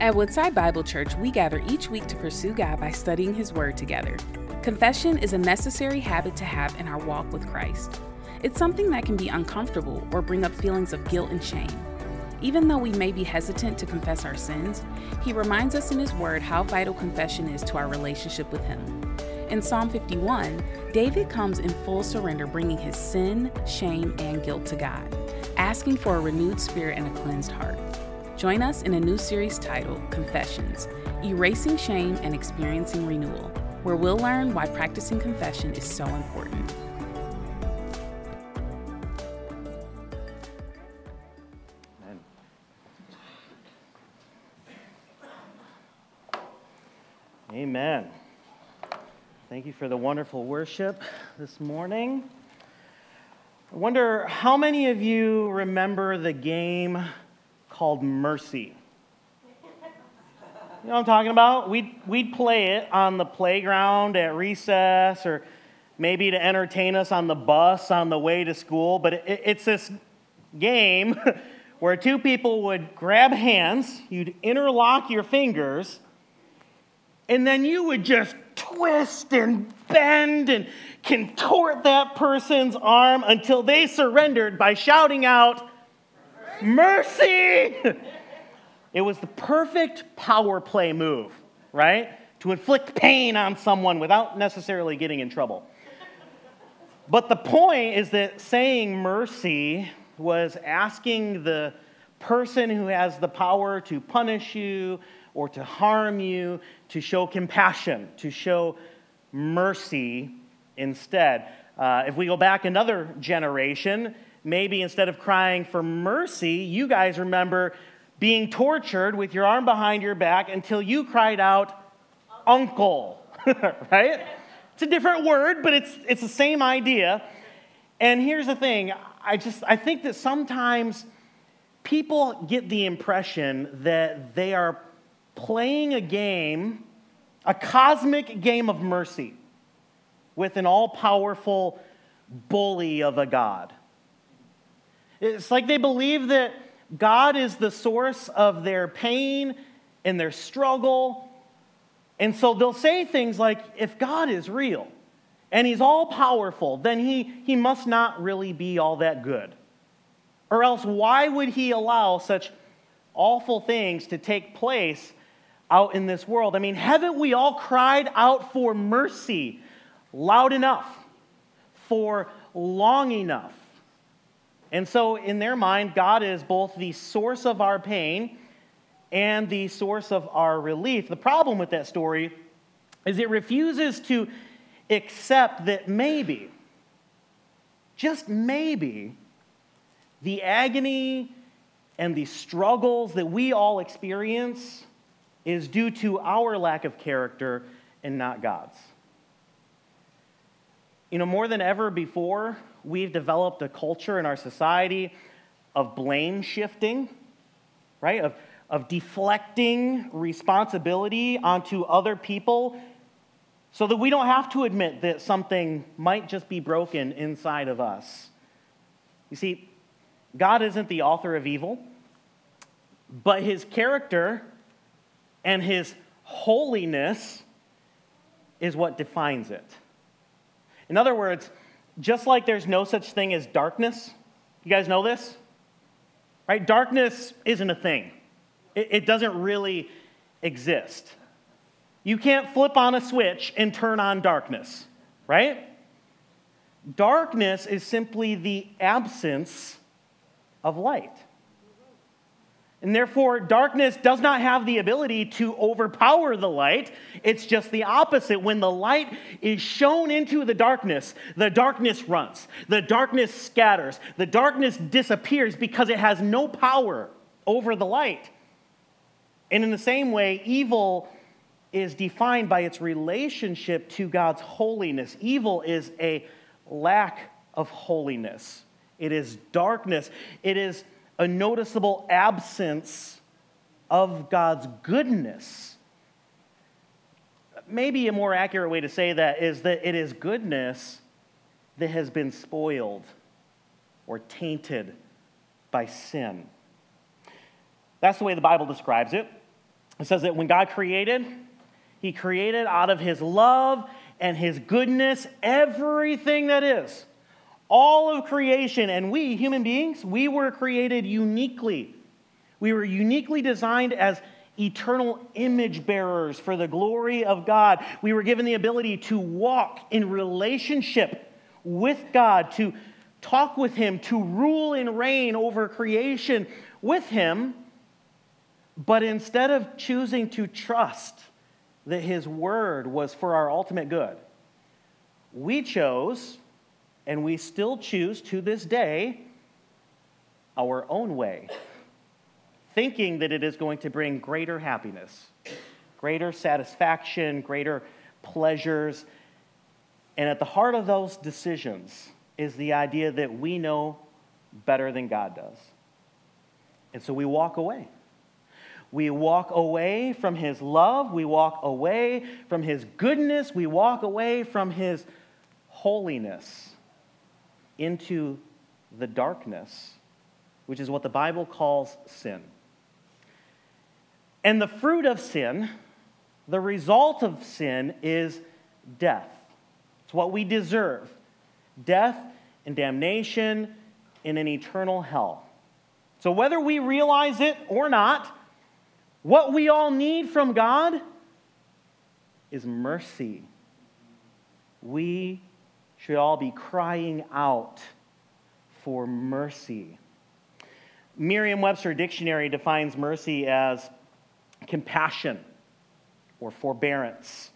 At Woodside Bible Church, we gather each week to pursue God by studying His Word together. Confession is a necessary habit to have in our walk with Christ. It's something that can be uncomfortable or bring up feelings of guilt and shame. Even though we may be hesitant to confess our sins, He reminds us in His Word how vital confession is to our relationship with Him. In Psalm 51, David comes in full surrender, bringing his sin, shame, and guilt to God, asking for a renewed spirit and a cleansed heart. Join us in a new series titled Confessions Erasing Shame and Experiencing Renewal, where we'll learn why practicing confession is so important. Amen. Amen. Thank you for the wonderful worship this morning. I wonder how many of you remember the game called Mercy? You know what I'm talking about? We'd, we'd play it on the playground at recess or maybe to entertain us on the bus on the way to school. But it, it's this game where two people would grab hands, you'd interlock your fingers, and then you would just twist and bend and contort that person's arm until they surrendered by shouting out, Mercy! It was the perfect power play move, right? To inflict pain on someone without necessarily getting in trouble. But the point is that saying mercy was asking the person who has the power to punish you or to harm you to show compassion, to show mercy instead. Uh, if we go back another generation, maybe instead of crying for mercy, you guys remember being tortured with your arm behind your back until you cried out, Uncle, right? It's a different word, but it's, it's the same idea. And here's the thing I just I think that sometimes people get the impression that they are playing a game, a cosmic game of mercy, with an all powerful bully of a God. It's like they believe that God is the source of their pain and their struggle. And so they'll say things like, if God is real and he's all powerful, then he, he must not really be all that good. Or else, why would he allow such awful things to take place out in this world. I mean, haven't we all cried out for mercy loud enough, for long enough? And so, in their mind, God is both the source of our pain and the source of our relief. The problem with that story is it refuses to accept that maybe, just maybe, the agony and the struggles that we all experience is due to our lack of character and not God's. You know, more than ever before, we've developed a culture in our society of blame shifting, right? Of, of deflecting responsibility onto other people so that we don't have to admit that something might just be broken inside of us. You see, God isn't the author of evil, but his character and his holiness is what defines it. In other words, just like there's no such thing as darkness, you guys know this? Right? Darkness isn't a thing, it, it doesn't really exist. You can't flip on a switch and turn on darkness, right? Darkness is simply the absence of light. And therefore, darkness does not have the ability to overpower the light. It's just the opposite. When the light is shown into the darkness, the darkness runs, the darkness scatters, the darkness disappears because it has no power over the light. And in the same way, evil is defined by its relationship to God's holiness. Evil is a lack of holiness, it is darkness, it is a noticeable absence of God's goodness. Maybe a more accurate way to say that is that it is goodness that has been spoiled or tainted by sin. That's the way the Bible describes it. It says that when God created, He created out of His love and His goodness everything that is. All of creation, and we, human beings, we were created uniquely. We were uniquely designed as eternal image bearers for the glory of God. We were given the ability to walk in relationship with God, to talk with Him, to rule and reign over creation with Him. But instead of choosing to trust that His word was for our ultimate good, we chose, and we still choose to this day, our own way thinking that it is going to bring greater happiness, greater satisfaction, greater pleasures. And at the heart of those decisions is the idea that we know better than God does. And so we walk away. We walk away from His love. We walk away from His goodness. We walk away from His holiness into the darkness, which is what the Bible calls sin. And the fruit of sin, the result of sin, is death. It's what we deserve death and damnation in an eternal hell. So, whether we realize it or not, what we all need from God is mercy. We should all be crying out for mercy. Merriam Webster Dictionary defines mercy as compassion or forbearance.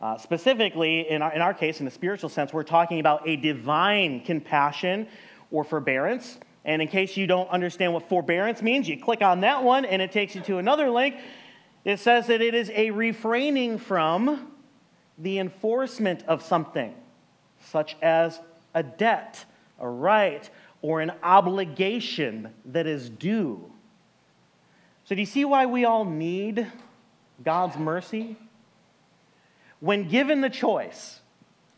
Uh, specifically, in our, in our case, in the spiritual sense, we're talking about a divine compassion or forbearance. And in case you don't understand what forbearance means, you click on that one and it takes you to another link. It says that it is a refraining from the enforcement of something, such as a debt, a right, or an obligation that is due. So, do you see why we all need God's mercy? When given the choice,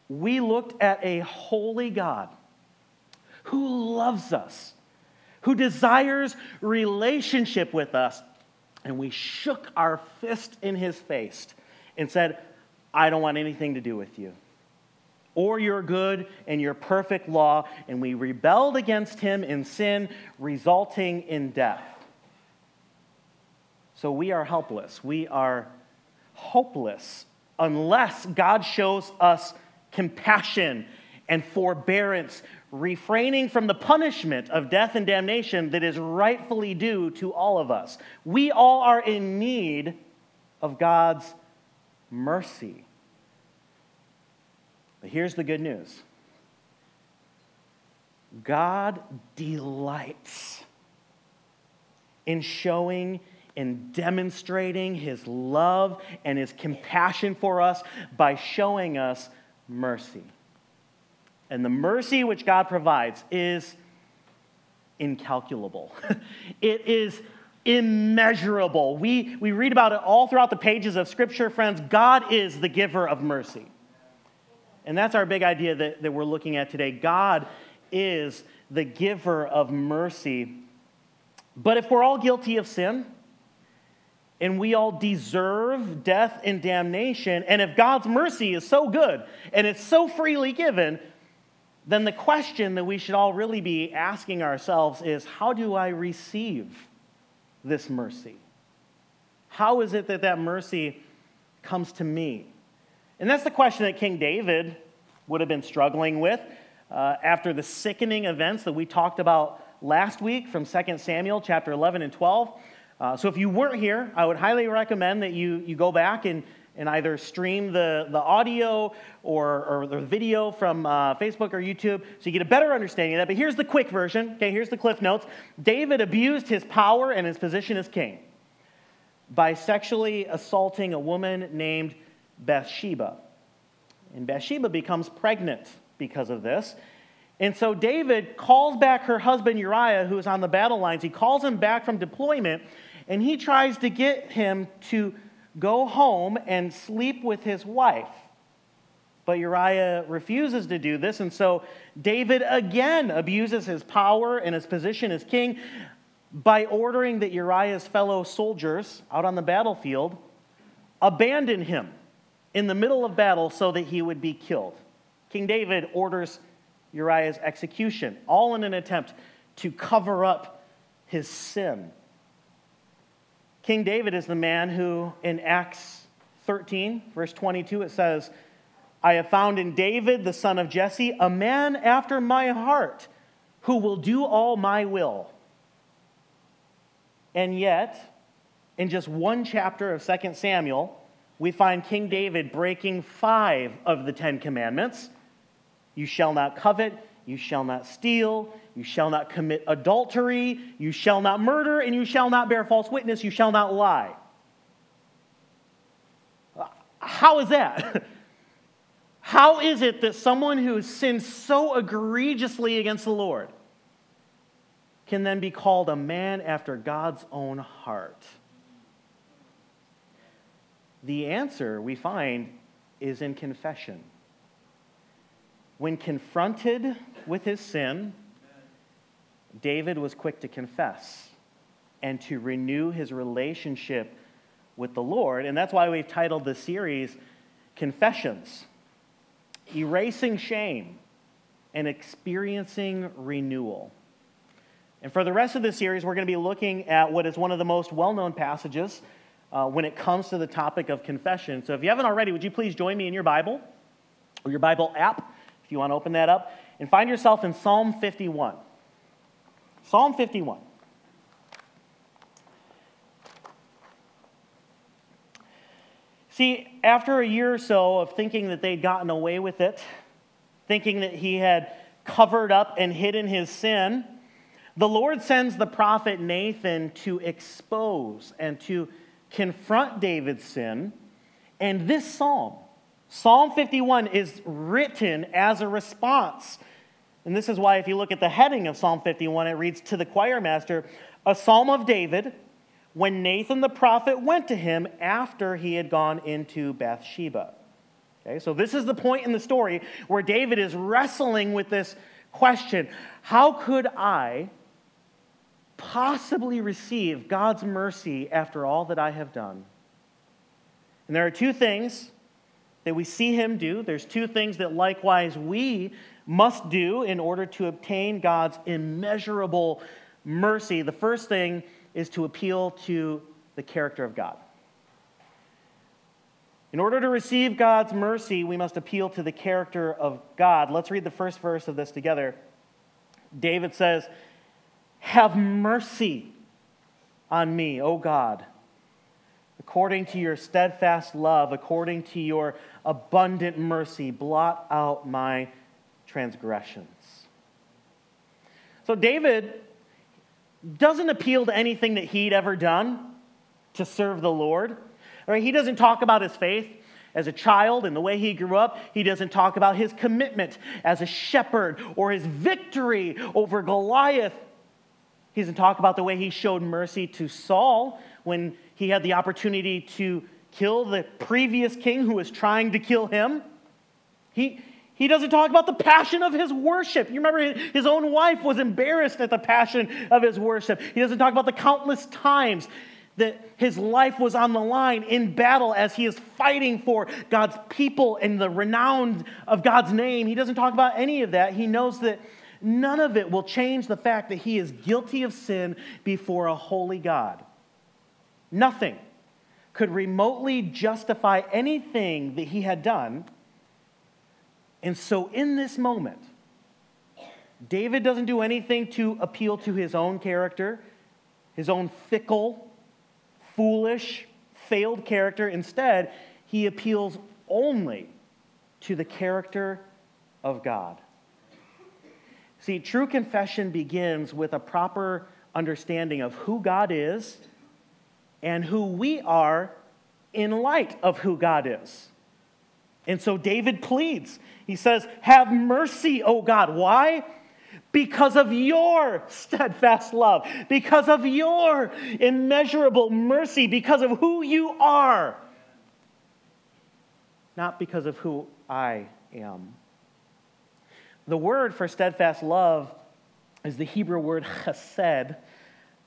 we looked at a holy God who loves us, who desires relationship with us, and we shook our fist in his face and said, I don't want anything to do with you or your good and your perfect law, and we rebelled against him in sin, resulting in death. So we are helpless. We are hopeless unless God shows us compassion and forbearance, refraining from the punishment of death and damnation that is rightfully due to all of us. We all are in need of God's mercy. But here's the good news God delights in showing in demonstrating his love and his compassion for us by showing us mercy. And the mercy which God provides is incalculable, it is immeasurable. We, we read about it all throughout the pages of Scripture, friends. God is the giver of mercy. And that's our big idea that, that we're looking at today. God is the giver of mercy. But if we're all guilty of sin, and we all deserve death and damnation. And if God's mercy is so good and it's so freely given, then the question that we should all really be asking ourselves is how do I receive this mercy? How is it that that mercy comes to me? And that's the question that King David would have been struggling with uh, after the sickening events that we talked about last week from 2 Samuel chapter 11 and 12. Uh, so if you weren't here, I would highly recommend that you, you go back and, and either stream the, the audio or, or the video from uh, Facebook or YouTube so you get a better understanding of that. But here's the quick version. Okay, here's the cliff notes. David abused his power and his position as king by sexually assaulting a woman named Bathsheba. And Bathsheba becomes pregnant because of this. And so David calls back her husband Uriah, who is on the battle lines. He calls him back from deployment, and he tries to get him to go home and sleep with his wife. But Uriah refuses to do this, and so David again abuses his power and his position as king by ordering that Uriah's fellow soldiers out on the battlefield abandon him in the middle of battle so that he would be killed. King David orders Uriah's execution, all in an attempt to cover up his sin. King David is the man who, in Acts 13, verse 22, it says, I have found in David, the son of Jesse, a man after my heart who will do all my will. And yet, in just one chapter of 2 Samuel, we find King David breaking five of the Ten Commandments you shall not covet, you shall not steal, you shall not commit adultery, you shall not murder, and you shall not bear false witness, you shall not lie. How is that? How is it that someone who has sinned so egregiously against the Lord can then be called a man after God's own heart? The answer we find is in confession. When confronted with his sin, David was quick to confess and to renew his relationship with the Lord. And that's why we've titled the series Confessions Erasing Shame and Experiencing Renewal. And for the rest of the series, we're going to be looking at what is one of the most well known passages uh, when it comes to the topic of confession. So if you haven't already, would you please join me in your Bible or your Bible app, if you want to open that up, and find yourself in Psalm 51. Psalm 51. See, after a year or so of thinking that they'd gotten away with it, thinking that he had covered up and hidden his sin, the Lord sends the prophet Nathan to expose and to confront David's sin. And this psalm, Psalm 51, is written as a response. And this is why, if you look at the heading of Psalm 51, it reads to the choir master, a psalm of David when Nathan the prophet went to him after he had gone into Bathsheba. Okay, so this is the point in the story where David is wrestling with this question How could I possibly receive God's mercy after all that I have done? And there are two things that we see him do. There's two things that likewise we must do in order to obtain God's immeasurable mercy. The first thing is to appeal to the character of God. In order to receive God's mercy, we must appeal to the character of God. Let's read the first verse of this together. David says, have mercy on me, O God, according to your steadfast love, according to your abundant mercy, blot out my transgressions. So, David doesn't appeal to anything that he'd ever done to serve the Lord. Right? He doesn't talk about his faith as a child and the way he grew up. He doesn't talk about his commitment as a shepherd or his victory over Goliath he doesn't talk about the way he showed mercy to Saul when he had the opportunity to kill the previous king who was trying to kill him. He, he doesn't talk about the passion of his worship. You remember his own wife was embarrassed at the passion of his worship. He doesn't talk about the countless times that his life was on the line in battle as he is fighting for God's people and the renown of God's name. He doesn't talk about any of that. He knows that none of it will change the fact that he is guilty of sin before a holy God. Nothing could remotely justify anything that he had done. And so, in this moment, David doesn't do anything to appeal to his own character, his own fickle, foolish, failed character. Instead, he appeals only to the character of God. See, true confession begins with a proper understanding of who God is and who we are in light of who God is. And so David pleads. He says, Have mercy, O God. Why? Because of your steadfast love, because of your immeasurable mercy, because of who you are, not because of who I am. The word for steadfast love is the Hebrew word chesed.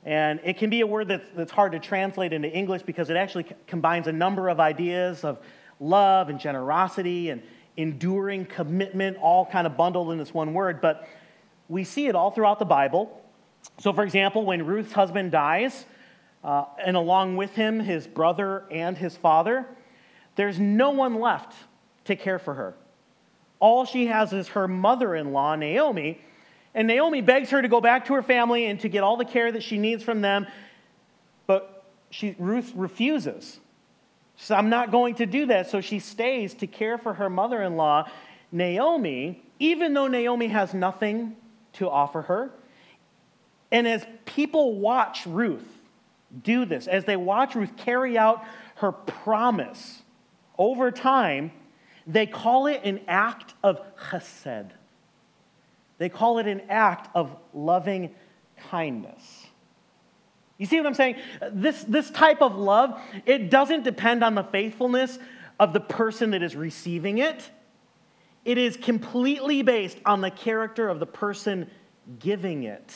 And it can be a word that's, that's hard to translate into English because it actually c- combines a number of ideas of love and generosity and enduring commitment, all kind of bundled in this one word. But we see it all throughout the Bible. So, for example, when Ruth's husband dies, uh, and along with him, his brother and his father, there's no one left to care for her. All she has is her mother in law, Naomi. And Naomi begs her to go back to her family and to get all the care that she needs from them. But she, Ruth refuses. She says, I'm not going to do that. So she stays to care for her mother in law, Naomi, even though Naomi has nothing to offer her. And as people watch Ruth do this, as they watch Ruth carry out her promise over time, they call it an act of chesed. They call it an act of loving kindness. You see what I'm saying? This, this type of love, it doesn't depend on the faithfulness of the person that is receiving it. It is completely based on the character of the person giving it.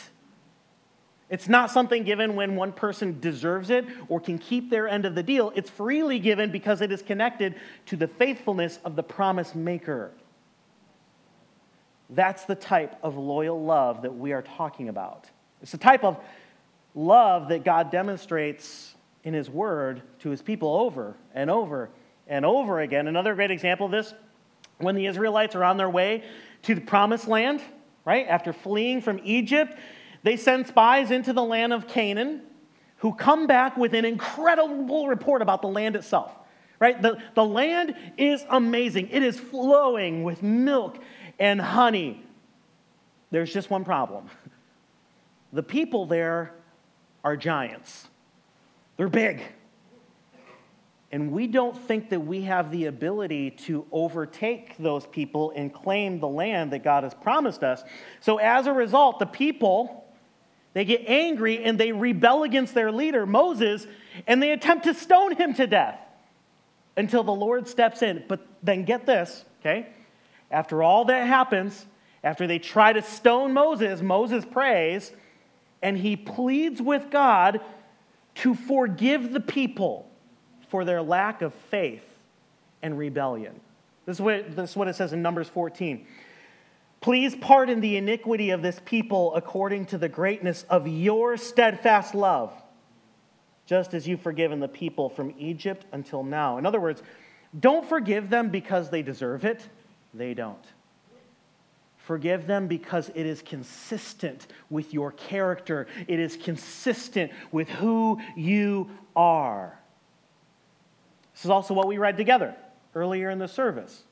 It's not something given when one person deserves it or can keep their end of the deal. It's freely given because it is connected to the faithfulness of the promise maker. That's the type of loyal love that we are talking about. It's the type of love that God demonstrates in His Word to His people over and over and over again. Another great example of this when the Israelites are on their way to the promised land, right? After fleeing from Egypt, they send spies into the land of Canaan who come back with an incredible report about the land itself. Right? The, the land is amazing. It is flowing with milk and honey. There's just one problem. The people there are giants. They're big. And we don't think that we have the ability to overtake those people and claim the land that God has promised us. So as a result, the people they get angry and they rebel against their leader, Moses, and they attempt to stone him to death until the Lord steps in. But then get this, okay? After all that happens, after they try to stone Moses, Moses prays and he pleads with God to forgive the people for their lack of faith and rebellion. This is what, this is what it says in Numbers 14. Please pardon the iniquity of this people according to the greatness of your steadfast love, just as you've forgiven the people from Egypt until now. In other words, don't forgive them because they deserve it, they don't. Forgive them because it is consistent with your character, it is consistent with who you are. This is also what we read together earlier in the service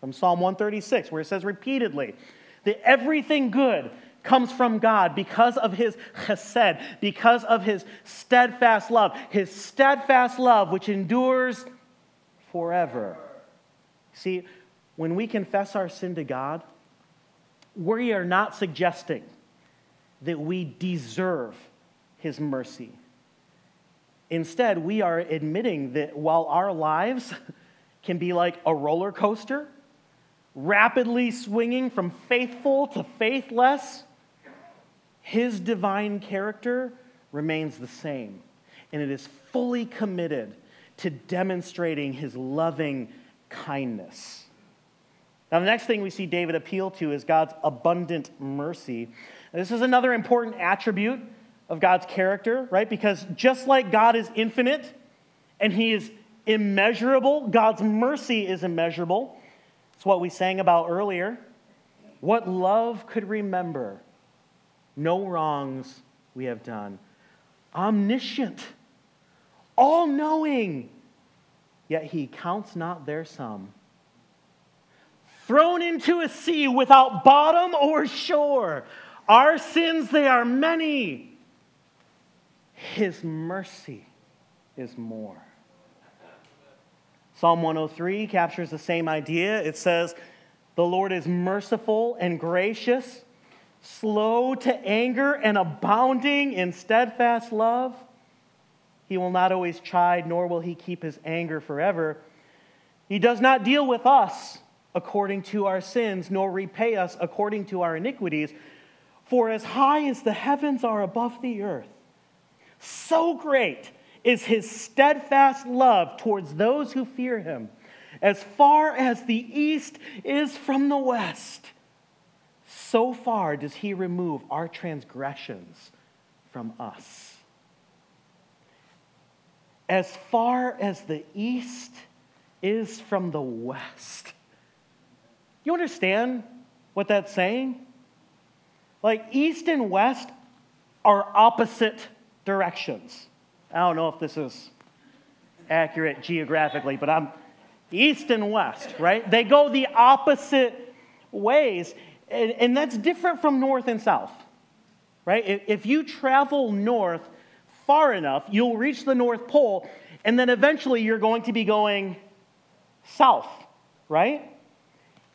from Psalm 136, where it says repeatedly, that everything good comes from God because of his chesed, because of his steadfast love, his steadfast love which endures forever. See, when we confess our sin to God, we are not suggesting that we deserve his mercy. Instead, we are admitting that while our lives can be like a roller coaster, rapidly swinging from faithful to faithless, his divine character remains the same. And it is fully committed to demonstrating his loving kindness. Now, the next thing we see David appeal to is God's abundant mercy. This is another important attribute of God's character, right? Because just like God is infinite and he is immeasurable, God's mercy is immeasurable. It's what we sang about earlier. What love could remember no wrongs we have done. Omniscient, all knowing, yet he counts not their sum. Thrown into a sea without bottom or shore. Our sins, they are many. His mercy is more. Psalm 103 captures the same idea. It says, The Lord is merciful and gracious, slow to anger, and abounding in steadfast love. He will not always chide, nor will he keep his anger forever. He does not deal with us according to our sins, nor repay us according to our iniquities. For as high as the heavens are above the earth, So great is his steadfast love towards those who fear him. As far as the east is from the west, so far does he remove our transgressions from us. As far as the east is from the west. You understand what that's saying? Like, east and west are opposite directions. I don't know if this is accurate geographically, but I'm east and west, right? They go the opposite ways, and, and that's different from north and south, right? If you travel north far enough, you'll reach the North Pole, and then eventually you're going to be going south, right?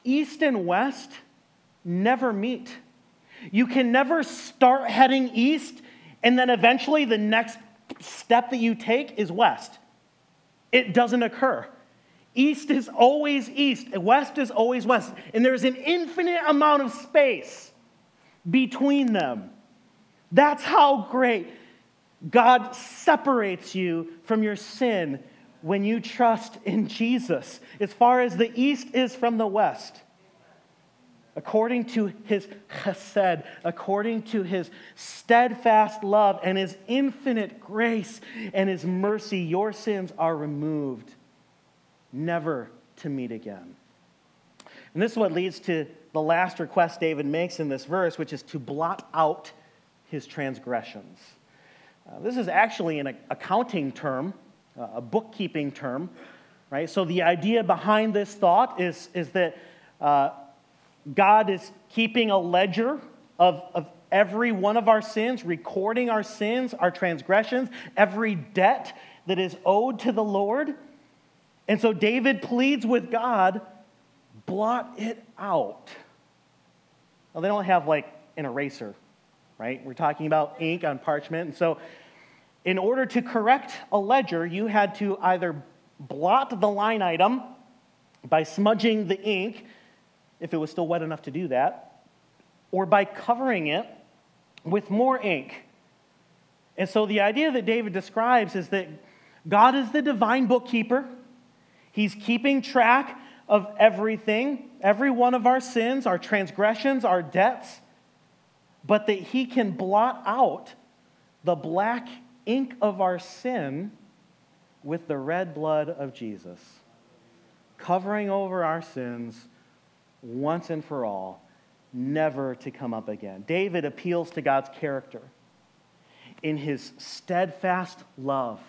East and west never meet. You can never start heading east, and then eventually the next step that you take is west. It doesn't occur. East is always east, west is always west. And there's an infinite amount of space between them. That's how great God separates you from your sin when you trust in Jesus, as far as the east is from the west according to his chesed, according to his steadfast love and his infinite grace and his mercy, your sins are removed, never to meet again. And this is what leads to the last request David makes in this verse, which is to blot out his transgressions. Uh, this is actually an accounting term, uh, a bookkeeping term, right? So the idea behind this thought is, is that. Uh, God is keeping a ledger of, of every one of our sins, recording our sins, our transgressions, every debt that is owed to the Lord. And so David pleads with God, blot it out. Now, they don't have like an eraser, right? We're talking about ink on parchment. And so, in order to correct a ledger, you had to either blot the line item by smudging the ink if it was still wet enough to do that, or by covering it with more ink. And so the idea that David describes is that God is the divine bookkeeper. He's keeping track of everything, every one of our sins, our transgressions, our debts, but that He can blot out the black ink of our sin with the red blood of Jesus, covering over our sins once and for all, never to come up again. David appeals to God's character in his steadfast love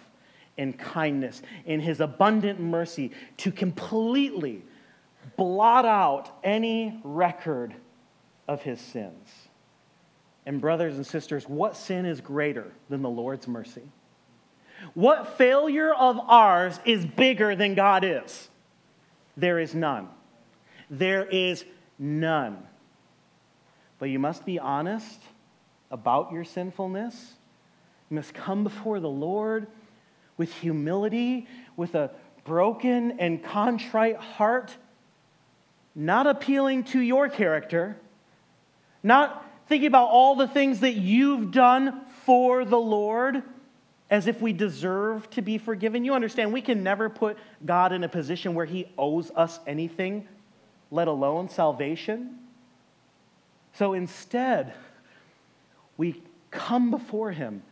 and kindness, in his abundant mercy, to completely blot out any record of his sins. And, brothers and sisters, what sin is greater than the Lord's mercy? What failure of ours is bigger than God is? There is none. There is none. But you must be honest about your sinfulness. You must come before the Lord with humility, with a broken and contrite heart, not appealing to your character, not thinking about all the things that you've done for the Lord as if we deserve to be forgiven. You understand, we can never put God in a position where he owes us anything let alone salvation. So instead, we come before Him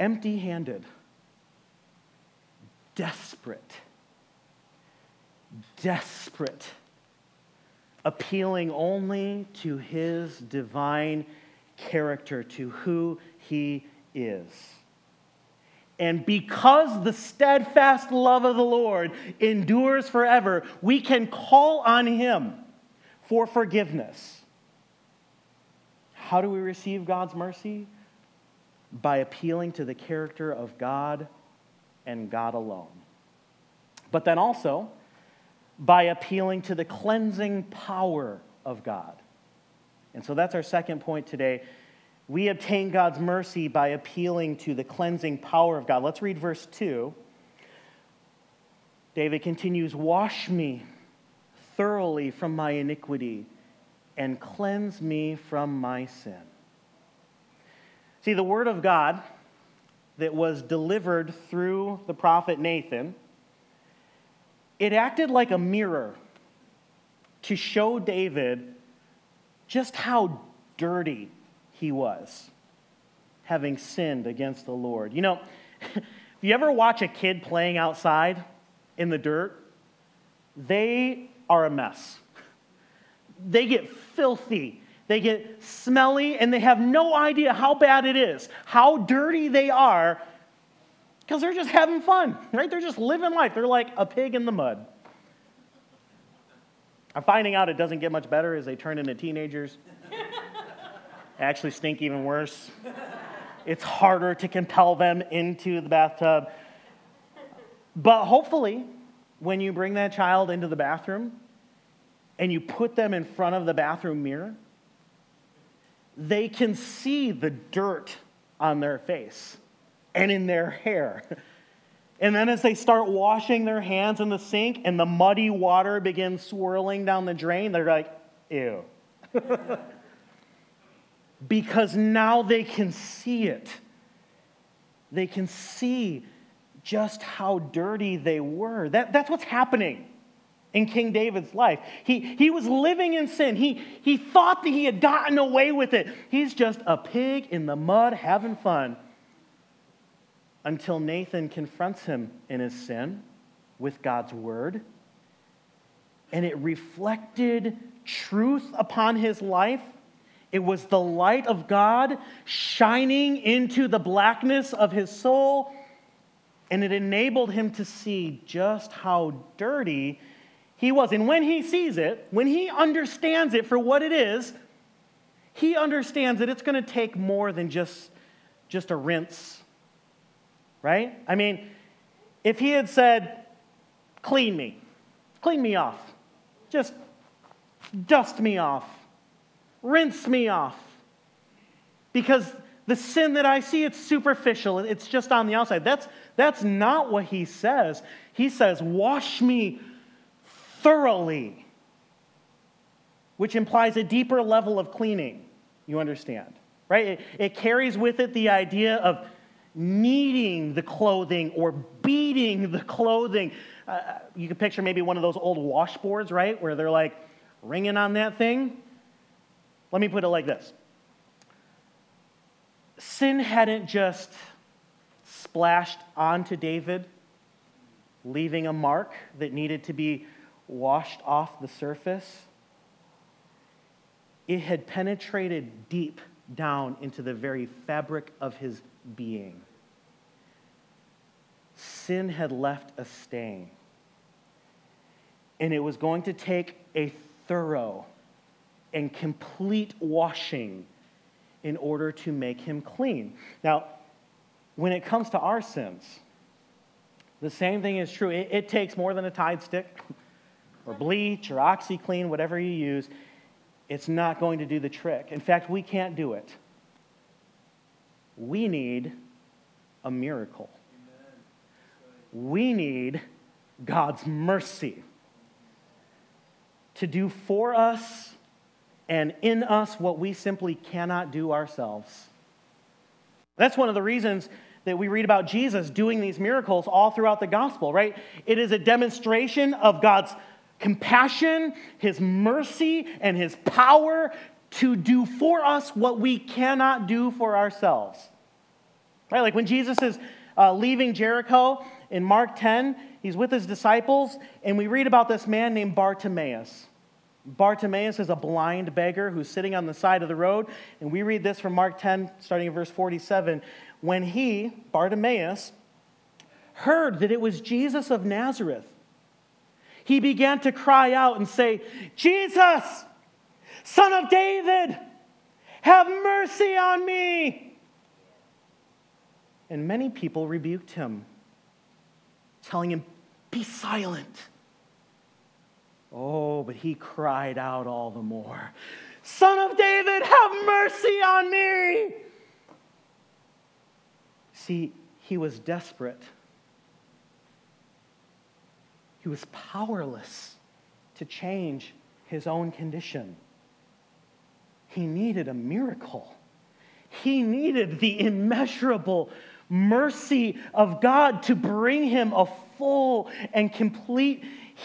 empty handed, desperate, desperate, appealing only to His divine character, to who He is. And because the steadfast love of the Lord endures forever, we can call on Him for forgiveness. How do we receive God's mercy? By appealing to the character of God and God alone. But then also by appealing to the cleansing power of God. And so that's our second point today we obtain God's mercy by appealing to the cleansing power of God. Let's read verse 2. David continues Wash me thoroughly from my iniquity and cleanse me from my sin. See, the Word of God that was delivered through the prophet Nathan, it acted like a mirror to show David just how dirty he was, having sinned against the Lord. You know, if you ever watch a kid playing outside in the dirt, they are a mess. They get filthy, they get smelly, and they have no idea how bad it is, how dirty they are, because they're just having fun, right? They're just living life. They're like a pig in the mud. I'm finding out it doesn't get much better as they turn into teenagers. Actually stink even worse. It's harder to compel them into the bathtub. But hopefully, when you bring that child into the bathroom and you put them in front of the bathroom mirror, they can see the dirt on their face and in their hair. And then as they start washing their hands in the sink and the muddy water begins swirling down the drain, they're like, ew. because now they can see it. They can see just how dirty they were. That, that's what's happening in King David's life. He, he was living in sin. He, he thought that he had gotten away with it. He's just a pig in the mud having fun until Nathan confronts him in his sin with God's word. And it reflected truth upon his life it was the light of God shining into the blackness of his soul, and it enabled him to see just how dirty he was. And when he sees it, when he understands it for what it is, he understands that it's going to take more than just, just a rinse, right? I mean, if he had said, clean me, clean me off, just dust me off, rinse me off. Because the sin that I see, it's superficial, it's just on the outside. That's, that's not what he says. He says, Wash me thoroughly, which implies a deeper level of cleaning, you understand, right? It, it carries with it the idea of kneading the clothing or beating the clothing. Uh, you can picture maybe one of those old washboards, right, where they're like ringing on that thing. Let me put it like this sin hadn't just splashed onto David, leaving a mark that needed to be washed off the surface. It had penetrated deep down into the very fabric of his being. Sin had left a stain. And it was going to take a thorough and complete washing in order to make him clean. Now, when it comes to our sins, the same thing is true. It, it takes more than a Tide stick or bleach or OxiClean, whatever you use. It's not going to do the trick. In fact, we can't do it. We need a miracle. We need God's mercy to do for us and in us what we simply cannot do ourselves. That's one of the reasons that we read about Jesus doing these miracles all throughout the gospel, right? It is a demonstration of God's compassion, his mercy, and his power to do for us what we cannot do for ourselves. Right? Like when Jesus is uh, leaving Jericho in Mark 10, he's with his disciples, and we read about this man named Bartimaeus. Bartimaeus is a blind beggar who's sitting on the side of the road. And we read this from Mark 10, starting in verse 47. When he, Bartimaeus, heard that it was Jesus of Nazareth, he began to cry out and say, Jesus, son of David, have mercy on me. And many people rebuked him, telling him, Be silent Oh, but he cried out all the more Son of David, have mercy on me! See, he was desperate. He was powerless to change his own condition. He needed a miracle. He needed the immeasurable mercy of God to bring him a full and complete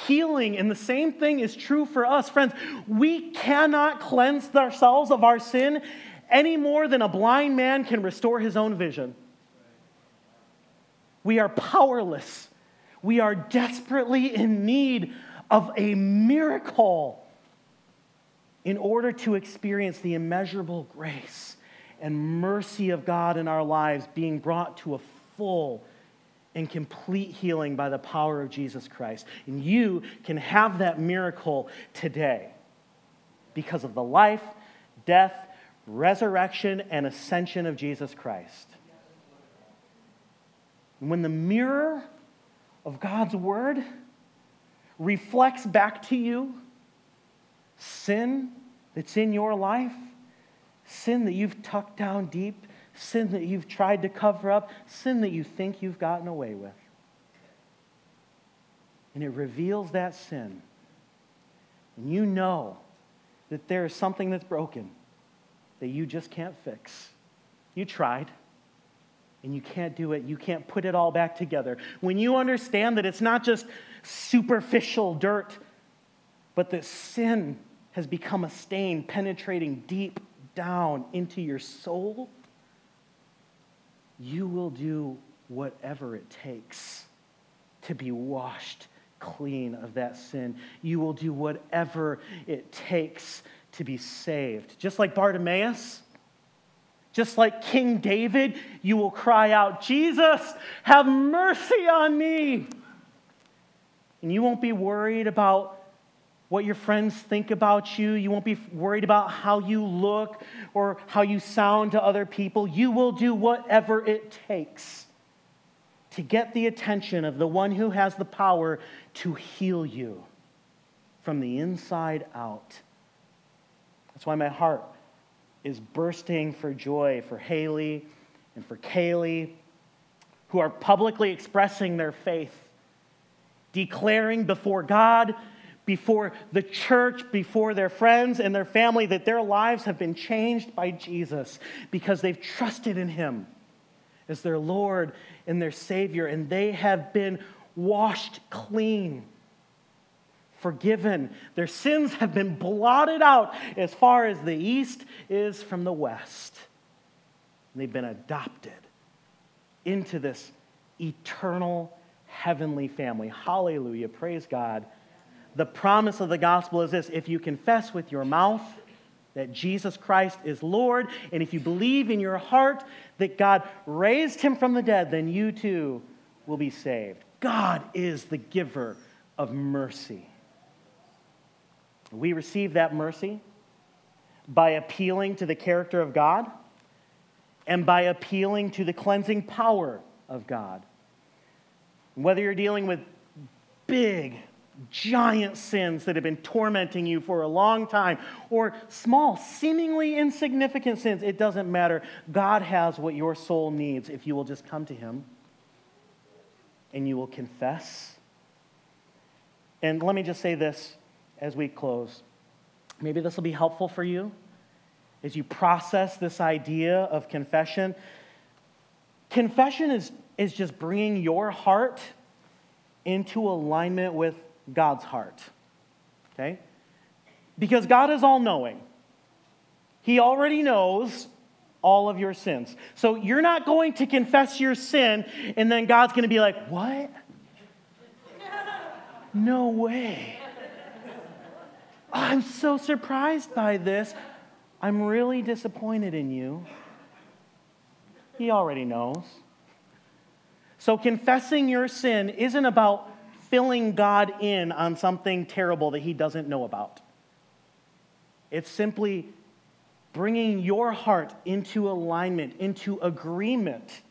healing. And the same thing is true for us. Friends, we cannot cleanse ourselves of our sin any more than a blind man can restore his own vision. We are powerless. We are desperately in need of a miracle in order to experience the immeasurable grace and mercy of God in our lives being brought to a full and complete healing by the power of Jesus Christ. And you can have that miracle today because of the life, death, resurrection, and ascension of Jesus Christ. And when the mirror of God's word reflects back to you sin that's in your life, sin that you've tucked down deep, sin that you've tried to cover up, sin that you think you've gotten away with. And it reveals that sin. And you know that there is something that's broken that you just can't fix. You tried, and you can't do it. You can't put it all back together. When you understand that it's not just superficial dirt, but that sin has become a stain penetrating deep down into your soul, you will do whatever it takes to be washed clean of that sin. You will do whatever it takes to be saved. Just like Bartimaeus, just like King David, you will cry out, Jesus, have mercy on me. And you won't be worried about what your friends think about you. You won't be worried about how you look or how you sound to other people. You will do whatever it takes to get the attention of the one who has the power to heal you from the inside out. That's why my heart is bursting for joy for Haley and for Kaylee, who are publicly expressing their faith, declaring before God before the church, before their friends and their family, that their lives have been changed by Jesus because they've trusted in Him as their Lord and their Savior, and they have been washed clean, forgiven. Their sins have been blotted out as far as the east is from the west. And they've been adopted into this eternal heavenly family. Hallelujah. Praise God the promise of the gospel is this if you confess with your mouth that Jesus Christ is Lord, and if you believe in your heart that God raised him from the dead, then you too will be saved. God is the giver of mercy. We receive that mercy by appealing to the character of God and by appealing to the cleansing power of God. Whether you're dealing with big, giant sins that have been tormenting you for a long time, or small, seemingly insignificant sins, it doesn't matter. God has what your soul needs if you will just come to Him and you will confess. And let me just say this as we close. Maybe this will be helpful for you as you process this idea of confession. Confession is, is just bringing your heart into alignment with God's heart. Okay? Because God is all knowing. He already knows all of your sins. So you're not going to confess your sin and then God's going to be like, What? No way. I'm so surprised by this. I'm really disappointed in you. He already knows. So confessing your sin isn't about filling God in on something terrible that he doesn't know about. It's simply bringing your heart into alignment, into agreement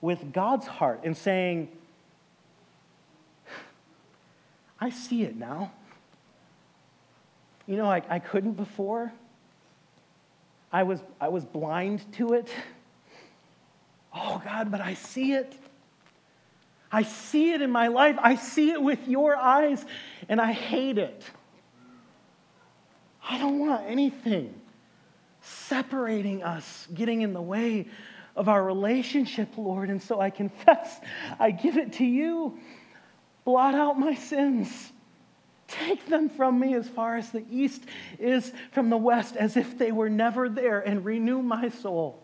with God's heart and saying, I see it now. You know, I, I couldn't before. I was, I was blind to it. Oh, God, but I see it. I see it in my life. I see it with your eyes, and I hate it. I don't want anything separating us, getting in the way of our relationship, Lord. And so I confess, I give it to you. Blot out my sins. Take them from me as far as the east is from the west, as if they were never there, and renew my soul.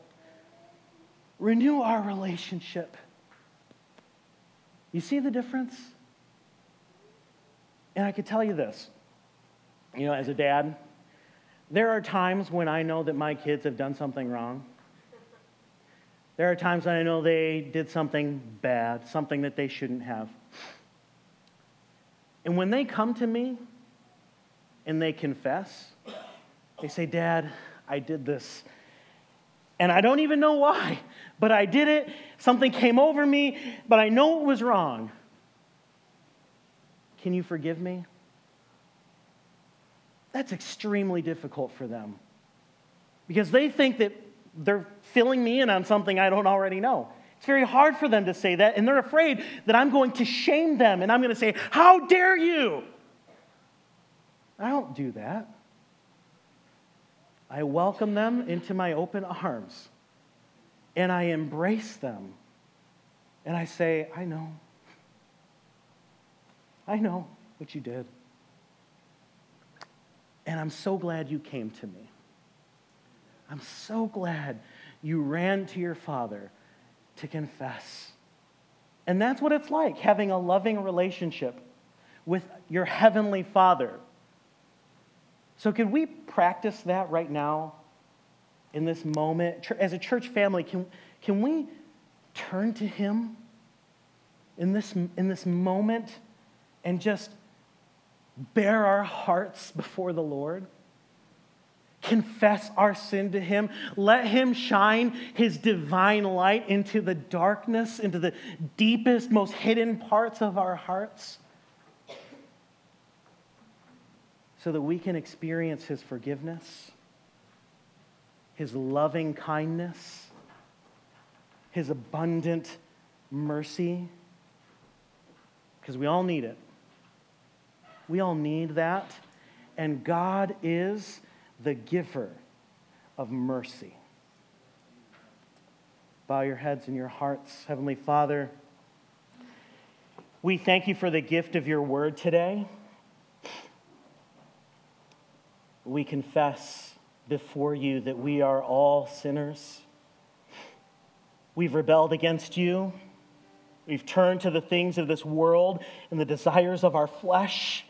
Renew our relationship. You see the difference? And I could tell you this you know, as a dad, there are times when I know that my kids have done something wrong. There are times when I know they did something bad, something that they shouldn't have. And when they come to me and they confess, they say, Dad, I did this. And I don't even know why, but I did it. Something came over me, but I know it was wrong. Can you forgive me? That's extremely difficult for them because they think that they're filling me in on something I don't already know. It's very hard for them to say that, and they're afraid that I'm going to shame them and I'm going to say, How dare you? I don't do that. I welcome them into my open arms and I embrace them. And I say, I know. I know what you did. And I'm so glad you came to me. I'm so glad you ran to your father to confess. And that's what it's like having a loving relationship with your heavenly father. So, can we practice that right now in this moment? As a church family, can, can we turn to him in this, in this moment and just bare our hearts before the Lord? confess our sin to Him. Let Him shine His divine light into the darkness, into the deepest, most hidden parts of our hearts, so that we can experience His forgiveness, His loving kindness, His abundant mercy, because we all need it. We all need that. And God is the giver of mercy. Bow your heads and your hearts. Heavenly Father, we thank you for the gift of your word today. We confess before you that we are all sinners. We've rebelled against you. We've turned to the things of this world and the desires of our flesh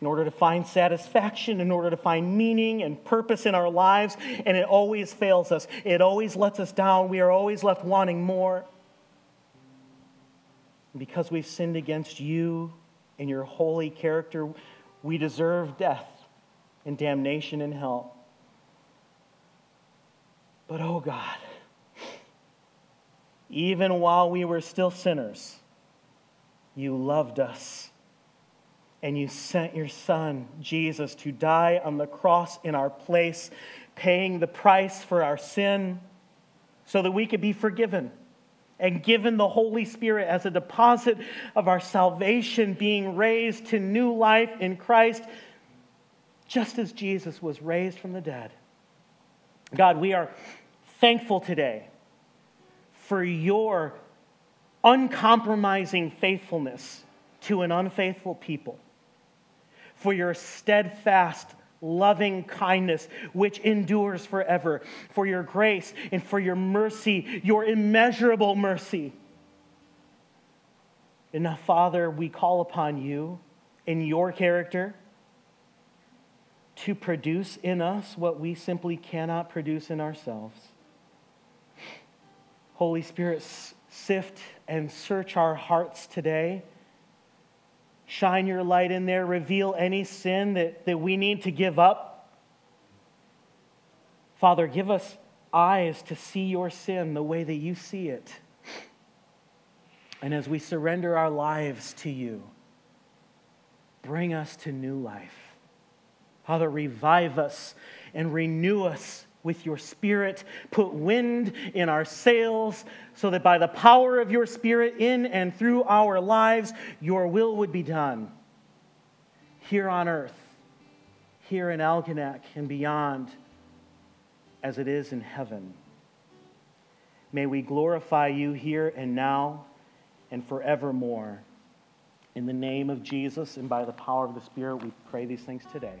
in order to find satisfaction, in order to find meaning and purpose in our lives, and it always fails us. It always lets us down. We are always left wanting more. Because we've sinned against you and your holy character, we deserve death and damnation in hell. But oh God, even while we were still sinners, you loved us and you sent your son, Jesus, to die on the cross in our place, paying the price for our sin so that we could be forgiven and given the Holy Spirit as a deposit of our salvation, being raised to new life in Christ, just as Jesus was raised from the dead. God, we are thankful today for your uncompromising faithfulness to an unfaithful people for your steadfast, loving kindness, which endures forever, for your grace and for your mercy, your immeasurable mercy. And now, Father, we call upon you in your character to produce in us what we simply cannot produce in ourselves. Holy Spirit, sift and search our hearts today Shine your light in there. Reveal any sin that, that we need to give up. Father, give us eyes to see your sin the way that you see it. And as we surrender our lives to you, bring us to new life. Father, revive us and renew us with your Spirit. Put wind in our sails so that by the power of your Spirit in and through our lives, your will would be done here on earth, here in Algonac and beyond, as it is in heaven. May we glorify you here and now and forevermore. In the name of Jesus and by the power of the Spirit, we pray these things today.